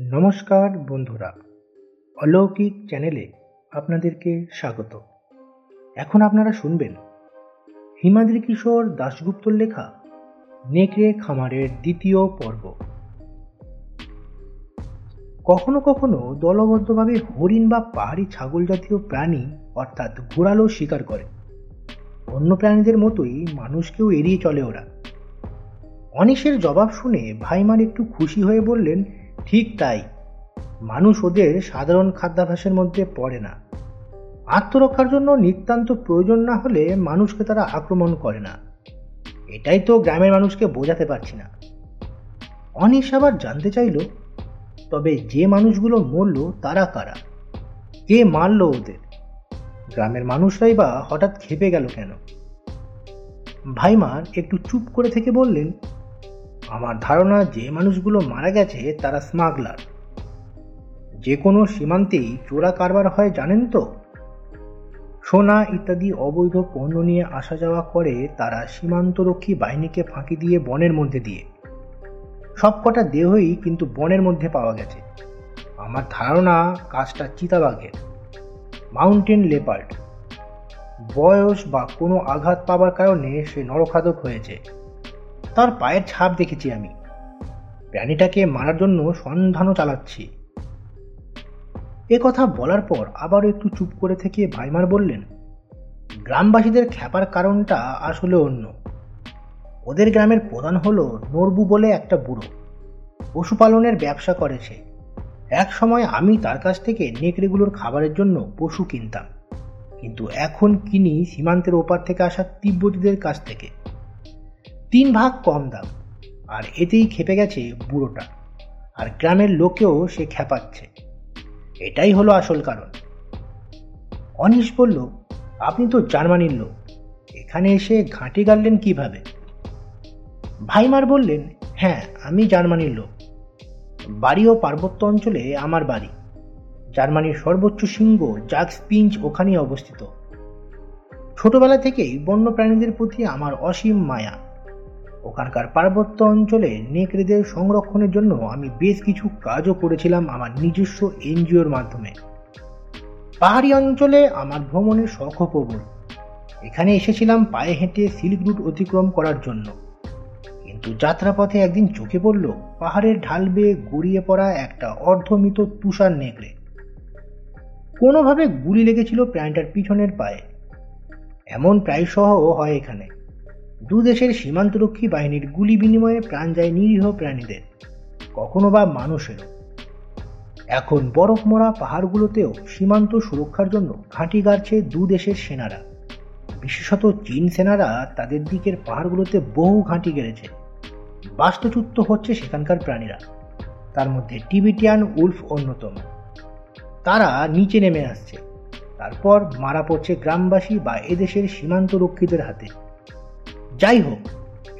নমস্কার বন্ধুরা। অলৌকিক চ্যানেলে আপনাদেরকে স্বাগত। এখন আপনারা শুনবেন হিমাদ্রি কিশোর দাশগুপ্তর লেখা নেকড়ে খামারের দ্বিতীয় পর্ব। কখনো কখনো দলবদ্ধভাবে হরিণ বা পাহাড়ি ছাগল জাতীয় প্রাণী অর্থাৎ ঘোরালো শিকার করে। অন্য প্রাণীদের মতোই মানুষকেও এড়িয়ে চলে ওরা। অনিশের জবাব শুনে ভাইমার একটু খুশি হয়ে বললেন ঠিক তাই। মানুষ ওদের সাধারণ খাদ্যাভ্যাসের মধ্যে পড়ে না। আত্মরক্ষার জন্য নিতান্ত প্রয়োজন না হলে মানুষকে তারা আক্রমণ করে না। এটাই তো গ্রামের মানুষকে বোঝাতে পারছি না। অনিশ আবার জানতে চাইল, তবে যে মানুষগুলো মরল তারা কারা? কে মারল ওদের? গ্রামের মানুষরাই বা হঠাৎ খেপে গেল কেন? ভাইমার একটু চুপ করে থেকে বললেন আমার ধারণা যে মানুষগুলো মারা গেছে তারা স্মাগলার। যে কোনো সীমান্তেই চোরা কারবার হয়, জানেন তো? সোনা ইত্যাদি অবৈধ পণ্য নিয়ে আসা যাওয়া করে তারা সীমান্তরক্ষী বাহিনীকে ফাঁকি দিয়ে বনের মধ্যে দিয়ে। সবকটা দেহই কিন্তু বনের মধ্যে পাওয়া গেছে। আমার ধারণা কাজটা চিতাবাঘের। Mountain leopard. বয়স বা কোনো আঘাত পাবার কারণে সে নরখাদক হয়েছে। তার পায়ের ছাপ দেখেছি আমি। প্রাণীটাকে মারার জন্য সন্ধানও চালাচ্ছি। এ কথা বলার পর আবারও একটু চুপ করে থেকে ভাইমার বললেন, গ্রামবাসীদের খ্যাপার কারণটা আসলে অন্য। ওদের গ্রামের প্রধান হলো নরবু বলে একটা বুড়ো। পশুপালনের ব্যবসা করেছে এক সময় আমি তার কাছ থেকে নেকড়েগুলোর খাবারের জন্য পশু কিনতাম। কিন্তু এখন কিনি সীমান্তের ওপার থেকে আসা তিব্বতীদের কাছ থেকে। তিন ভাগ কম দাম। আর এতেই খেপে গেছে বুড়োটা। আর গ্রামের লোকেও সে খেপাচ্ছে। এটাই হলো আসল কারণ। অনিশ বলল, আপনি তো জার্মানির লোক। এখানে এসে ঘাঁটি গাড়লেন কীভাবে? ভাইমার বললেন হ্যাঁ আমি জার্মানির লোক। বাড়ি ও পার্বত্য অঞ্চলে আমার বাড়ি। জার্মানির সর্বোচ্চ শৃঙ্গ জাগ স্পিঞ্চ ওখানেই অবস্থিত। ছোটবেলা থেকেই বন্য প্রাণীদের প্রতি আমার অসীম মায়া। ওখানকার পার্বত্য অঞ্চলে নেকড়েদের সংরক্ষণের জন্য আমি বেশ কিছু কাজও করেছিলাম আমার নিজস্ব এনজিওর মাধ্যমে। পাহাড়ি অঞ্চলে আমার ভ্রমণের শখও প্রবল এখানে এসেছিলাম পায়ে হেঁটে সিল্ক রুট অতিক্রম করার জন্য। কিন্তু যাত্রাপথে একদিন চোখে পড়ল পাহাড়ের ঢাল বেয়ে গড়িয়ে পড়া একটা অর্ধমিত তুষার নেকড়ে। কোনোভাবে গুলি লেগেছিল প্রাণীটার পিছনের পায়ে। এমন প্রায়শহ হয় এখানে। দু দেশের সীমান্তরক্ষী বাহিনীর গুলি বিনিময়ে প্রাণ যায় নিরীহ প্রাণীদের, কখনো বা মানুষেরও। এখন বরফ মরা পাহাড়গুলোতেও সীমান্ত সুরক্ষার জন্য ঘাঁটি গাড়ছে দেশের সেনারা। বিশেষত চীন সেনারা তাদের দিকের পাহাড়গুলোতে বহু ঘাঁটি গেড়েছে। বাস্তুচ্যুত হচ্ছে সেখানকার প্রাণীরা। তার মধ্যে টিবিটিয়ান উলফ অন্যতম। তারা নিচে নেমে আসছে। তারপর মারা পড়ছে গ্রামবাসী বা এদেশের সীমান্ত রক্ষীদের হাতে। যাই হোক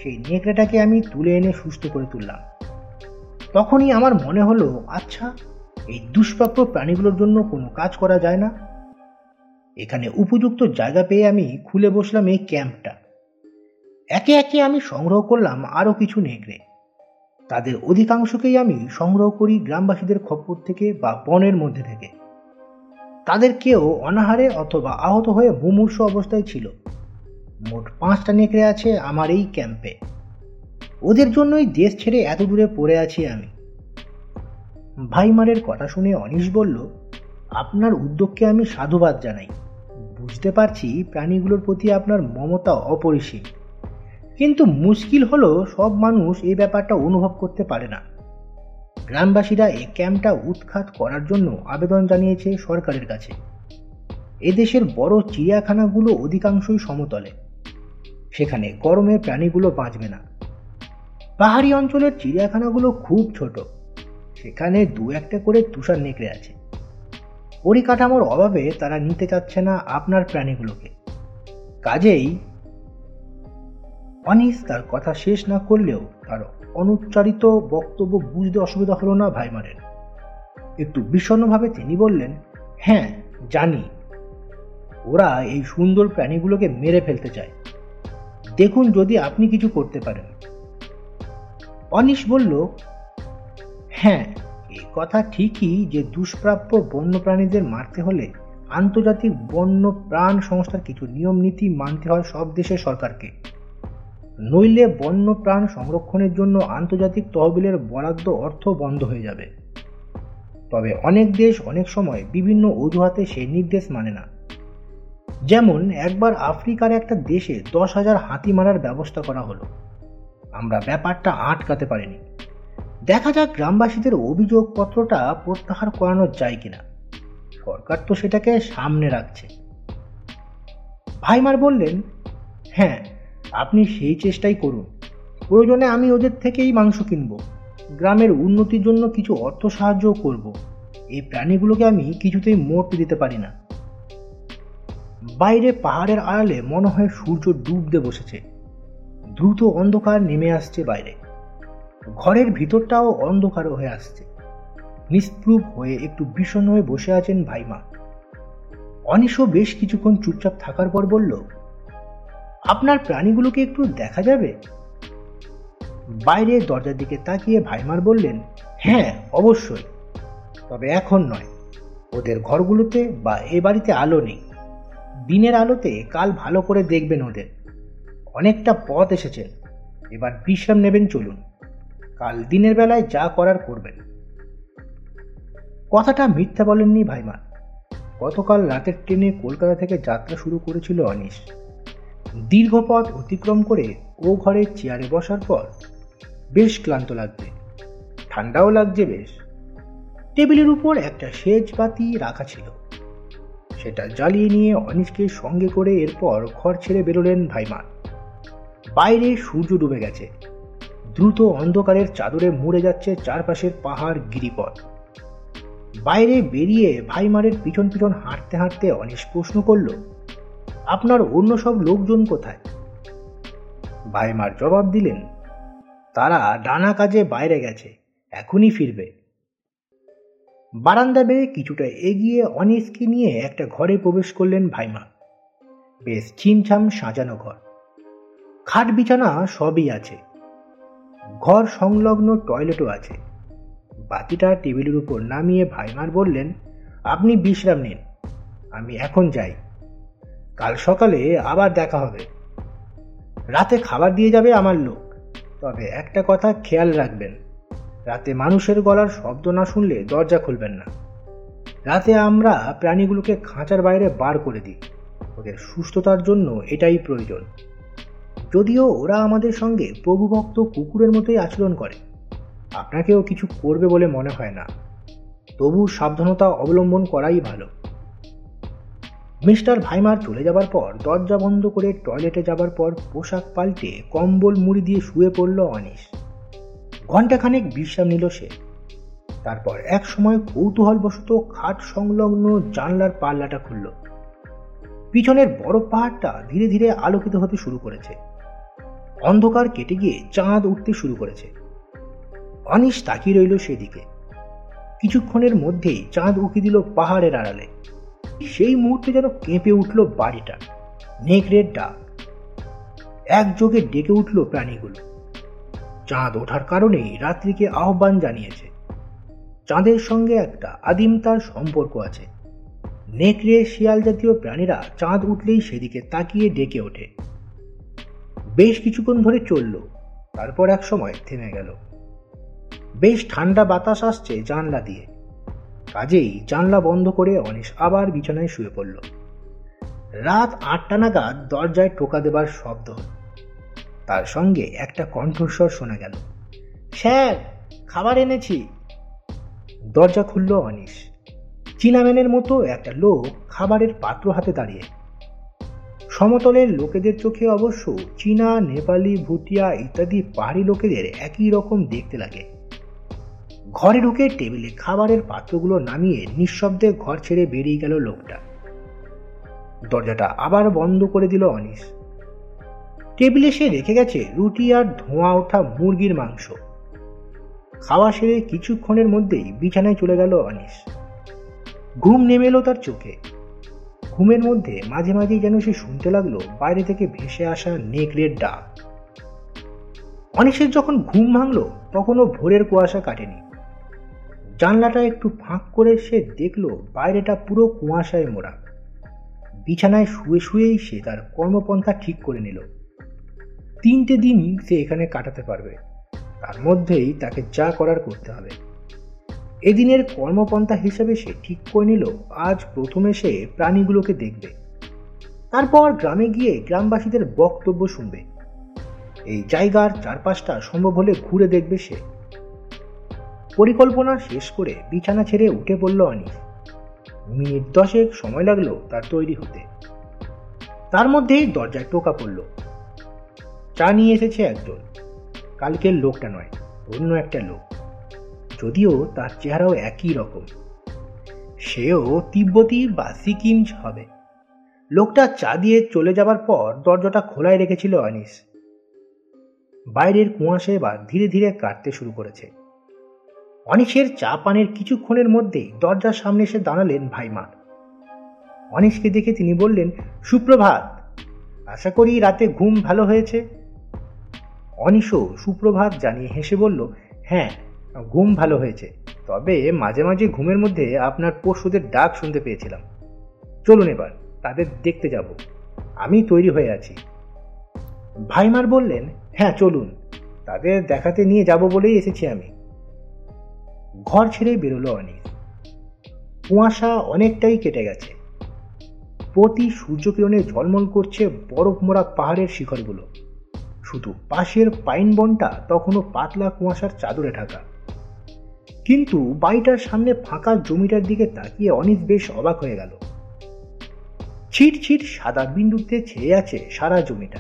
সেই নেকড়েটাকে আমি তুলে এনে সুস্থ করে তুললাম। তখনই আমার মনে হলো আচ্ছা এই দুষ্প্রাপ্য প্রাণীগুলোর জন্য কোনো কাজ করা যায় না। এখানে উপযুক্ত জায়গা পেয়ে আমি খুলে বসলাম এই ক্যাম্পটা। একে একে আমি সংগ্রহ করলাম আরও কিছু নেকড়ে। তাদের অধিকাংশকেই আমি সংগ্রহ করি গ্রামবাসীদের খপ্পর থেকে বা বনের মধ্যে থেকে। তাদের কেউ অনাহারে অথবা আহত হয়ে মুমূর্ষ অবস্থায় ছিল। মোট পাঁচটা নেকড়ে আছে আমার এই ক্যাম্পে। ওদের জন্যই দেশ ছেড়ে এত দূরে পড়ে আছি আমি। ভাইমারের কথা শুনে অনিশ বলল, আপনার উদ্যোগকে আমি সাধুবাদ জানাই। বুঝতে পারছি প্রাণীগুলোর প্রতি আপনার মমতা অপরিসীম। কিন্তু মুশকিল হলো সব মানুষ এই ব্যাপারটা অনুভব করতে পারে না। গ্রামবাসীরা এই ক্যাম্পটা উৎখাত করার জন্য আবেদন জানিয়েছে সরকারের কাছে। এদেশের বড় চিড়িয়াখানাগুলো অধিকাংশই সমতলে। সেখানে গরমে প্রাণীগুলো বাঁচবে না। পাহাড়ি অঞ্চলের চিড়িয়াখানাগুলো খুব ছোট। সেখানে দু একটা করে তুষার নেকড়ে আছে। পরিকাঠামোর অভাবে তারা নিতে চাচ্ছে না আপনার প্রাণীগুলোকে। কাজেই অনিস তার কথা শেষ না করলেও তার অনুচ্চারিত বক্তব্য বুঝতে অসুবিধা হলো না ভাইমারের। একটু বিষণ্নভাবে তিনি বললেন হ্যাঁ জানি। ওরা এই সুন্দর প্রাণীগুলোকে মেরে ফেলতে চায়। দেখুন যদি আপনি কিছু করতে পারেন। অনিশ বলল হ্যাঁ এ কথা ঠিকই যে দুষ্প্রাপ্য বন্যপ্রাণীদের মারতে হলে আন্তর্জাতিক বন্য প্রাণ সংস্থার কিছু নিয়ম নীতি মানতে হয় সব দেশের সরকারকে। নইলে বন্য প্রাণ সংরক্ষণের জন্য আন্তর্জাতিক তহবিলের বরাদ্দ অর্থ বন্ধ হয়ে যাবে। তবে অনেক দেশ অনেক সময় বিভিন্ন অজুহাতে সেই নির্দেশ মানে না। যেমন একবার আফ্রিকার একটা দেশে দশ হাজার হাতি মারার ব্যবস্থা করা হলো। আমরা ব্যাপারটা আটকাতে পারিনি। দেখা যাক গ্রামবাসীদের অভিযোগপত্রটা প্রত্যাহার করানো যায় কিনা। সরকার তো সেটাকে সামনে রাখছে। ভাইমার বললেন হ্যাঁ আপনি সেই চেষ্টাই করুন। প্রয়োজনে আমি ওদের থেকেই মাংস কিনব। গ্রামের উন্নতির জন্য কিছু অর্থ সাহায্যও করব। এই প্রাণীগুলোকে আমি কিছুতেই মরতে দিতে পারি না। বাইরে পাহাড়ের আড়ালে মনে হয় সূর্য ডুবতে বসেছে। দ্রুত অন্ধকার নেমে আসছে বাইরে। ঘরের ভিতরটাও অন্ধকার হয়ে আসছে। নিস্প্রুপ হয়ে একটু বিষণ্ণ হয়ে বসে আছেন ভাইমা। অনিশও বেশ কিছুক্ষণ চুপচাপ থাকার পর বলল, আপনার প্রাণীগুলোকে একটু দেখা যাবে? বাইরে দরজার দিকে তাকিয়ে ভাইমার বললেন হ্যাঁ অবশ্যই। তবে এখন নয়। ওদের ঘরগুলোতে বা এ বাড়িতে আলো নেই। দিনের আলোতে কাল ভালো করে দেখবেন ওদের। অনেকটা পথ এসেছেন এবার বিশ্রাম নেবেন চলুন। কাল দিনের বেলায় যা করার করবেন। কথাটা মিথ্যা বলেননি ভাইমা। গতকাল রাতের ট্রেনে কলকাতা থেকে যাত্রা শুরু করেছিল অনিশ। দীর্ঘ পথ অতিক্রম করে ও ঘরে চেয়ারে বসার পর বেশ ক্লান্ত লাগছে। ঠান্ডাও লাগছে বেশ। টেবিলের উপর একটা সেজ বাতি রাখা ছিল। সেটা জ্বালিয়ে নিয়ে অনিশকে সঙ্গে করে এরপর ঘর ছেড়ে বেরোলেন ভাইমা। বাইরে সূর্য ডুবে গেছে। দ্রুত অন্ধকারের চাদরে মুড়ে যাচ্ছে চারপাশের পাহাড় গিরিপথ। বাইরে বেরিয়ে ভাইমারের পিছন পিছন হাঁটতে হাঁটতে অনিশ প্রশ্ন করল, আপনার অন্য সব লোকজন কোথায়? ভাইমার জবাব দিলেন, তারা ডানা কাজে বাইরে গেছে, এখনই ফিরবে। বারান্দা বেয়ে কিছুটা এগিয়ে অনিশকে নিয়ে একটা ঘরে প্রবেশ করলেন ভাইমা। বেশ ছিমছাম সাজানো ঘর। খাট বিছানা সবই আছে। ঘর সংলগ্ন টয়লেটও আছে। বাতিটা টেবিলের উপর নামিয়ে ভাইমার বললেন, আপনি বিশ্রাম নিন, আমি এখন যাই। কাল সকালে আবার দেখা হবে। রাতে খাবার দিয়ে যাবে আমার লোক। তবে একটা কথা খেয়াল রাখবেন। রাতে মানুষের গলার শব্দ না শুনলে দরজা খুলবেন না। রাতে আমরা প্রাণীগুলোকে খাঁচার বাইরে বার করে দিই। ওদের সুস্থতার জন্য এটাই প্রয়োজন। যদিও ওরা আমাদের সঙ্গে প্রভুভক্ত কুকুরের মতোই আচরণ করে। আপনাকেও কিছু করবে বলে মনে হয় না। তবু সাবধানতা অবলম্বন করাই ভালো। মিস্টার ভাইমার চলে যাবার পর দরজা বন্ধ করে টয়লেটে যাবার পর পোশাক পাল্টে কম্বল মুড়ি দিয়ে শুয়ে পড়ল অনিশ। ঘণ্টাখানেক বিশ্রাম নিল সে। তারপর এক সময় কৌতূহলবশত খাট সংলগ্ন জানলার পাল্লাটা খুলল। পিছনের বড় পাহাড়টা ধীরে ধীরে আলোকিত হতে শুরু করেছে। অন্ধকার কেটে গিয়ে চাঁদ উঠতে শুরু করেছে। অনিশ তাকিয়ে রইল সেদিকে। কিছুক্ষণের মধ্যেই চাঁদ উঁকি দিল পাহাড়ের আড়ালে। সেই মুহূর্তে যেন কেঁপে উঠল বাড়িটা, নেকড়ের ডাক। একযোগে ডেকে উঠল প্রাণীগুলো। চাঁদ ওঠার কারণেই রাত্রিকে আহ্বান জানিয়েছে। চাঁদের সঙ্গে একটা আদিম তার সম্পর্ক আছে। নেকড়ে, শিয়াল জাতীয় প্রাণীরা চাঁদ উঠলেই সেদিকে তাকিয়ে ডেকে ওঠে। বেশ কিছুক্ষণ ধরে চলল, তারপর এক সময় থেমে গেল। বেশ ঠান্ডা বাতাস আসছে জানলা দিয়ে। কাজেই জানলা বন্ধ করে অনিশ আবার বিছানায় শুয়ে পড়ল। রাত আটটা নাগাদ দরজায় টোকা দেবার শব্দ হল তার সঙ্গে একটা কণ্ঠস্বর শোনা গেল। স্যার, খাবার এনেছি। দরজা খুলল অনিশ। চীনাম্যানের মতো একটা লোক খাবারের পাত্র হাতে দাঁড়িয়ে। সমতলের লোকেদের চোখে অবশ্য চীনা, নেপালি, ভুটিয়া ইত্যাদি পাহাড়ি লোকেদের একই রকম দেখতে লাগে। ঘরে ঢুকে টেবিলে খাবারের পাত্রগুলো নামিয়ে নিঃশব্দে ঘর ছেড়ে বেরিয়ে গেল লোকটা। দরজাটা আবার বন্ধ করে দিল অনিশ। টেবিলে সে রেখে গেছে রুটি আর ধোঁয়া ওঠা মুরগির মাংস। খাওয়া সেরে কিছুক্ষণের মধ্যেই বিছানায় চলে গেল অনিশ ঘুম নেমে এলো তার চোখে। ঘুমের মধ্যে মাঝে মাঝেই যেন সে শুনতে লাগল বাইরে থেকে ভেসে আসা নেকড়ের ডাক। অনিশের যখন ঘুম ভাঙলো, তখনও ভোরের কুয়াশা কাটেনি। জানলাটা একটু ফাঁক করে সে দেখল বাইরেটা পুরো কুয়াশায় মোড়া। বিছানায় শুয়ে শুয়েই সে তার কর্মপন্থা ঠিক করে নিল। তিনটে দিন সে এখানে কাটাতে পারবে। তার মধ্যেই তাকে যা করার করতে হবে। এদিনের কর্মপন্থা হিসেবে সে ঠিক করে নিল, আজ প্রথমে সে প্রাণীগুলোকে দেখবে। তারপর গ্রামে গিয়ে গ্রামবাসীদের বক্তব্য শুনবে। এই জায়গার চারপাশটা সম্ভব হলে ঘুরে দেখবে সে। পরিকল্পনা শেষ করে বিছানা ছেড়ে উঠে পড়ল অনিস। মিনিট দশেক সময় লাগল তার তৈরি হতে। তার মধ্যেই দরজায় টোকা পড়ল। চা নিয়ে এসেছে একজন। কালকের লোকটা নয়, অন্য একটা লোক। যদিও তার চেহারাও একই রকম। সেও তিব্বতী বা সিকিম হবে। লোকটা চা দিয়ে চলে যাবার পর দরজাটা খোলায় রেখেছিল অনিস। বাইরের কুয়াশে এবার ধীরে ধীরে কাটতে শুরু করেছে। অনিশের চা পানের কিছুক্ষণের মধ্যেই দরজার সামনে এসে দাঁড়ালেন ভাইমার অনিশকে দেখে তিনি বললেন, সুপ্রভাত, আশা করি রাতে ঘুম ভালো হয়েছে? অনিশও সুপ্রভাত জানিয়ে হেসে বলল হ্যাঁ ঘুম ভালো হয়েছে। তবে মাঝে মাঝে ঘুমের মধ্যে আপনার পশুদের ডাক শুনতে পেয়েছিলাম। চলুন এবার, তাদের দেখতে যাব। আমি তৈরি হয়ে আছি। ভাইমার বললেন হ্যাঁ চলুন। তাদের দেখাতে নিয়ে যাব বলেই এসেছি আমি। ঘর ছেড়ে বেরোলো অনিল কুয়াশা অনেকটাই কেটে গেছে। প্রতি সূর্যকিরণে ঝলমল করছে বরফ মোড়া পাহাড়ের শিখরগুলো। শুধু পাশের পাইন বনটা তখনও পাতলা কুয়াশার চাদরে ঢাকা। কিন্তু বাড়িটার সামনে ফাঁকা জমিটার দিকে তাকিয়ে অনিস বেশ অবাক হয়ে গেল। ছিট ছিট সাদা বিন্দুতে ছেয়ে আছে সারা জমিটা।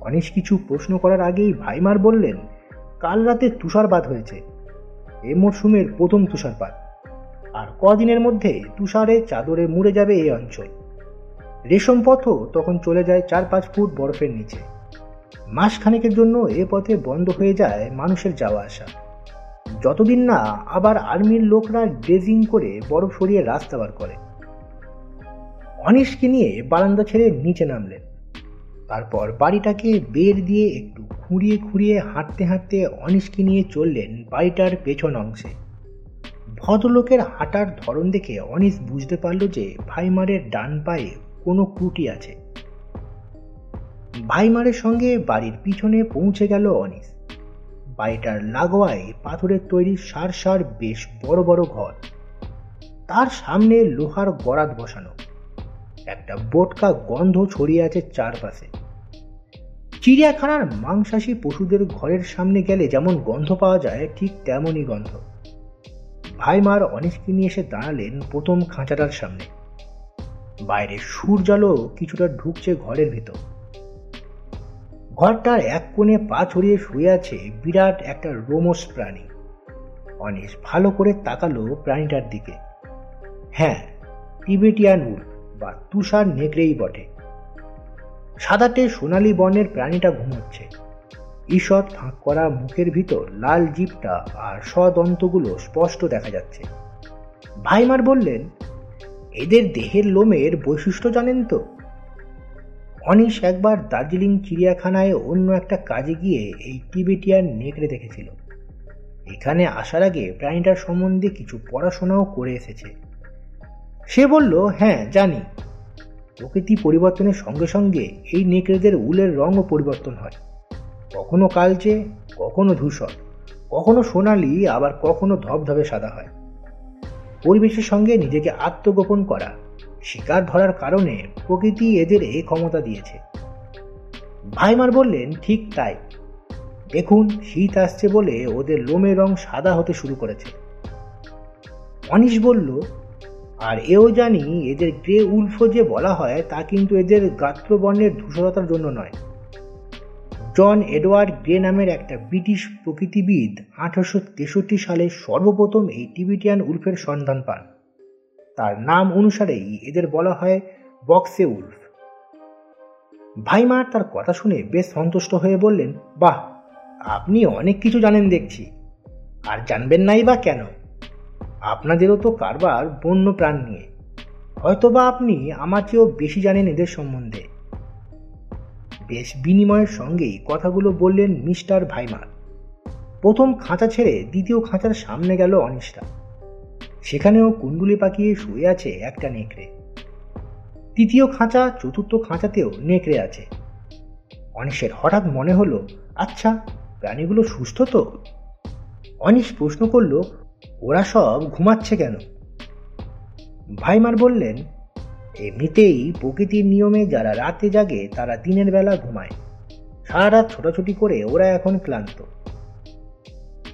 অনিশ কিছু প্রশ্ন করার আগেই ভাইমার বললেন, কাল রাতে তুষারপাত হয়েছে। এ মরশুমের প্রথম তুষারপাত। আর কদিনের মধ্যে তুষারে চাদরে মুড়ে যাবে এই অঞ্চল। রেশম পথও তখন চলে যায় চার পাঁচ ফুট বরফের নিচে। মাসখানেকের জন্য এ পথে বন্ধ হয়ে যায় মানুষের যাওয়া আসা। যতদিন না আবার আর্মির লোকরা ড্রেজিং করে বরফ সরিয়ে রাস্তা বার করে। অনিশকে নিয়ে বারান্দা ছেড়ে নিচে নামলেন। তারপর বাড়িটাকে বের দিয়ে একটু খুঁড়িয়ে খুঁড়িয়ে হাঁটতে হাঁটতে অনিশকে নিয়ে চললেন বাড়িটার পেছন অংশে। ভদ্রলোকের হাঁটার ধরন দেখে অনিশ বুঝতে পারল যে ভাইমারের ডান পায়ে কোনো ক্রুটি আছে। ভাইমারের সঙ্গে বাড়ির পিছনে পৌঁছে গেল অনিশ বাড়িটার লাগোয়ায় পাথরের তৈরি সার সার বেশ বড় বড় ঘর। তার সামনে লোহার গরাদ বসানো। একটা বোটকা গন্ধ ছড়িয়ে আছে চারপাশে। চিড়িয়াখানার মাংসাশী পশুদের ঘরের সামনে গেলে যেমন গন্ধ পাওয়া যায়, ঠিক তেমনই গন্ধ। ভাইমার অনেককে নিয়ে এসে দাঁড়ালেন প্রথম খাঁচাটার সামনে। বাইরে সূর্যালো কিছুটা ঢুকছে ঘরের ভেতর। ঘরটার এক কোণে পা ছড়িয়ে শুয়ে আছে বিরাট একটা রোমস প্রাণী। অনিশ ভালো করে তাকালো প্রাণীটার দিকে। হ্যাঁ টিবেটিয়ান উল্ফ বা তুষার নেকড়েই বটে। সাদাটে সোনালি বর্ণের প্রাণীটা ঘুমোচ্ছে। ঈষৎ ফাঁক করা মুখের ভিতর লাল জিপটা আর সদন্তগুলো স্পষ্ট দেখা যাচ্ছে। ভাইমার বললেন, এদের দেহের লোমের বৈশিষ্ট্য জানেন তো? অনিশ একবার দার্জিলিং চিড়িয়াখানায় অন্য একটা কাজে গিয়ে এই টিবেটিয়ান নেকড়ে দেখেছিল। এখানে আসার আগে প্রাণীটার সম্বন্ধে কিছু পড়াশোনাও করে এসেছে। সে বলল হ্যাঁ জানি। প্রকৃতি পরিবর্তনের সঙ্গে সঙ্গে এই নেকড়েদের উলের রঙও পরিবর্তন হয়। কখনো কালচে, কখনো ধূসর, কখনো সোনালি, আবার কখনো ধবধবে সাদা হয়। পরিবেশের সঙ্গে নিজেকে আত্মগোপন করা শিকার ধরার কারণে প্রকৃতি এদের এই ক্ষমতা দিয়েছে। ভাইমার বললেন, ঠিক তাই। দেখুন, শীত আসছে বলে ওদের লোমের রং সাদা হতে শুরু করেছে। অনিশ বলল, আর এও জানি এদের গ্রে উলফো যে বলা হয়, তা কিন্তু এদের গাত্রবর্ণের ধূসরতার জন্য নয়। জন এডওয়ার্ড গ্রে নামের একটা ব্রিটিশ প্রকৃতিবিদ আঠারোশো তেষট্টি সালে সর্বপ্রথম এই টিবিটিয়ান উলফের সন্ধান পান। তার নাম অনুসারেই এদের বলা হয় বক্সে উলফ। ভাইমার তার কথা শুনে বেশ সন্তুষ্ট হয়ে বললেন, বাহ, আপনি অনেক কিছু জানেন দেখছি। আর জানবেন নাই বা কেন? আপনাদেরও তো কারবার বন্য প্রাণ নিয়ে। হয়তোবা আপনি আমার চেয়েও বেশি জানেন এদের সম্বন্ধে। বেশ বিনিময়ের সঙ্গেই কথাগুলো বললেন মিস্টার ভাইমার। প্রথম খাঁচা ছেড়ে দ্বিতীয় খাঁচার সামনে গেল অনিশটা সেখানেও কুণ্ডুলি পাকিয়ে শুয়ে আছে একটা নেকড়ে। তৃতীয় খাঁচা, চতুর্থ খাঁচাতেও নেকড়ে আছে। অনিশের হঠাৎ মনে হলো আচ্ছা প্রাণীগুলো সুস্থ তো? অনিশ প্রশ্ন করল, ওরা সব ঘুমাচ্ছে কেন? ভাইমার বললেন, এমনিতেই প্রকৃতির নিয়মে যারা রাতে জাগে, তারা দিনের বেলা ঘুমায়। সারা রাত ছোটাছুটি করে ওরা এখন ক্লান্ত।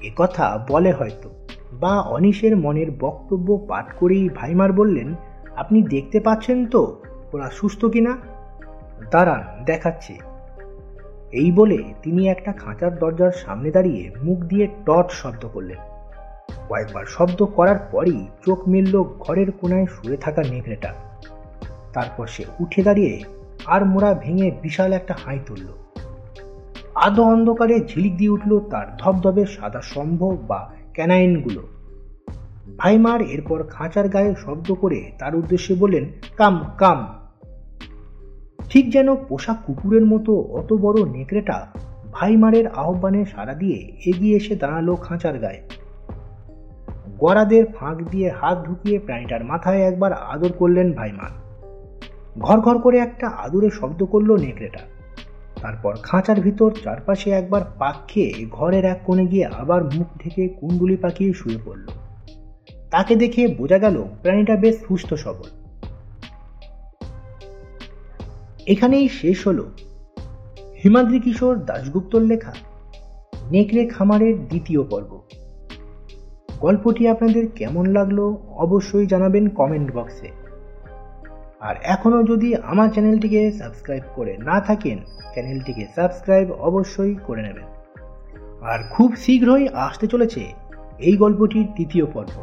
এ কথা বলে হয়তো। বা অনিশের মনের বক্তব্য পাঠ করেই ভাইমার বললেন, আপনি দেখতে পাচ্ছেন তো, ওরা সুস্থ কিনা? দাঁড়ান, দেখাচ্ছি। এই বলে তিনি একটা খাঁচার দরজার সামনে দাঁড়িয়ে মুখ দিয়ে টট শব্দ করলেন। কয়েকবার শব্দ করার পরই চোখ মিলল ঘরের কোনায় শুয়ে থাকা নেকড়েটা। তারপর সে উঠে দাঁড়িয়ে আর মোড়া ভেঙে বিশাল একটা হাই তুলল। আধো অন্ধকারে ঝিলিক দিয়ে উঠল তার ধবধবে সাদা সম্ভব বা ক্যানাইনগুলো। ভাইমার এরপর খাঁচার গায়ে শব্দ করে তার উদ্দেশ্যে বললেন, কাম কাম। ঠিক যেন পোষা কুকুরের মতো অত বড় নেকড়েটা ভাইমারের আহ্বানে সাড়া দিয়ে এগিয়ে এসে দাঁড়াল খাঁচার গায়ে। গড়াদের ফাঁক দিয়ে হাত ঢুকিয়ে প্রাণীটার মাথায় একবার আদর করলেন ভাইমার। ঘর ঘর করে একটা আদুরে শব্দ করল নেকড়েটা। তারপর খাঁচার ভিতর চারপাশে একবার পাক খেয়ে ঘরের এক কোণে গিয়ে আবার মুখ ঢেকে কুণ্ডুলি পাকিয়ে শুয়ে পড়ল। তাকে দেখে বোঝা গেল প্রাণীটা বেশ সুস্থ সবল। এখানেই শেষ হলো হিমাদ্রি কিশোর দাশগুপ্তর লেখা নেকড়ে খামারের দ্বিতীয় পর্ব। গল্পটি আপনাদের কেমন লাগল অবশ্যই জানাবেন কমেন্ট বক্সে। আর এখনও যদি আমার চ্যানেলটিকে সাবস্ক্রাইব করে না থাকেন, চ্যানেলটিকে সাবস্ক্রাইব অবশ্যই করে নেবেন। আর খুব শীঘ্রই আসতে চলেছে এই গল্পটির তৃতীয় পর্ব।